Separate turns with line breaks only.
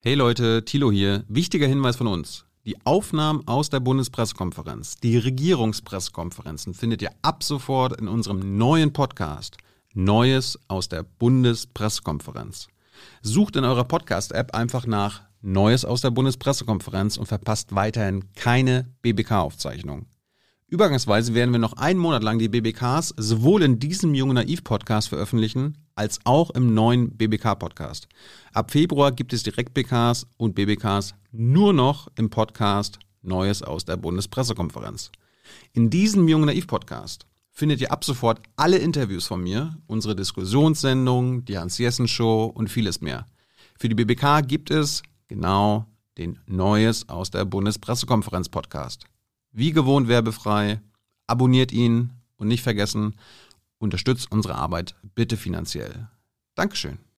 Hey Leute, Thilo hier. Wichtiger Hinweis von uns. Die Aufnahmen aus der Bundespressekonferenz, die Regierungspressekonferenzen findet ihr ab sofort in unserem neuen Podcast Neues aus der Bundespressekonferenz. Sucht in eurer Podcast-App einfach nach Neues aus der Bundespressekonferenz und verpasst weiterhin keine BBK-Aufzeichnung. Übergangsweise werden wir noch einen Monat lang die BBKs sowohl in diesem Junge Naiv Podcast veröffentlichen, als auch im neuen BBK Podcast. Ab Februar gibt es direkt BKs und BBKs nur noch im Podcast Neues aus der Bundespressekonferenz. In diesem Junge Naiv Podcast findet ihr ab sofort alle Interviews von mir, unsere Diskussionssendung, die Hans-Jessen Show und vieles mehr. Für die BBK gibt es genau den Neues aus der Bundespressekonferenz Podcast. Wie gewohnt werbefrei. Abonniert ihn und nicht vergessen, unterstützt unsere Arbeit bitte finanziell. Dankeschön.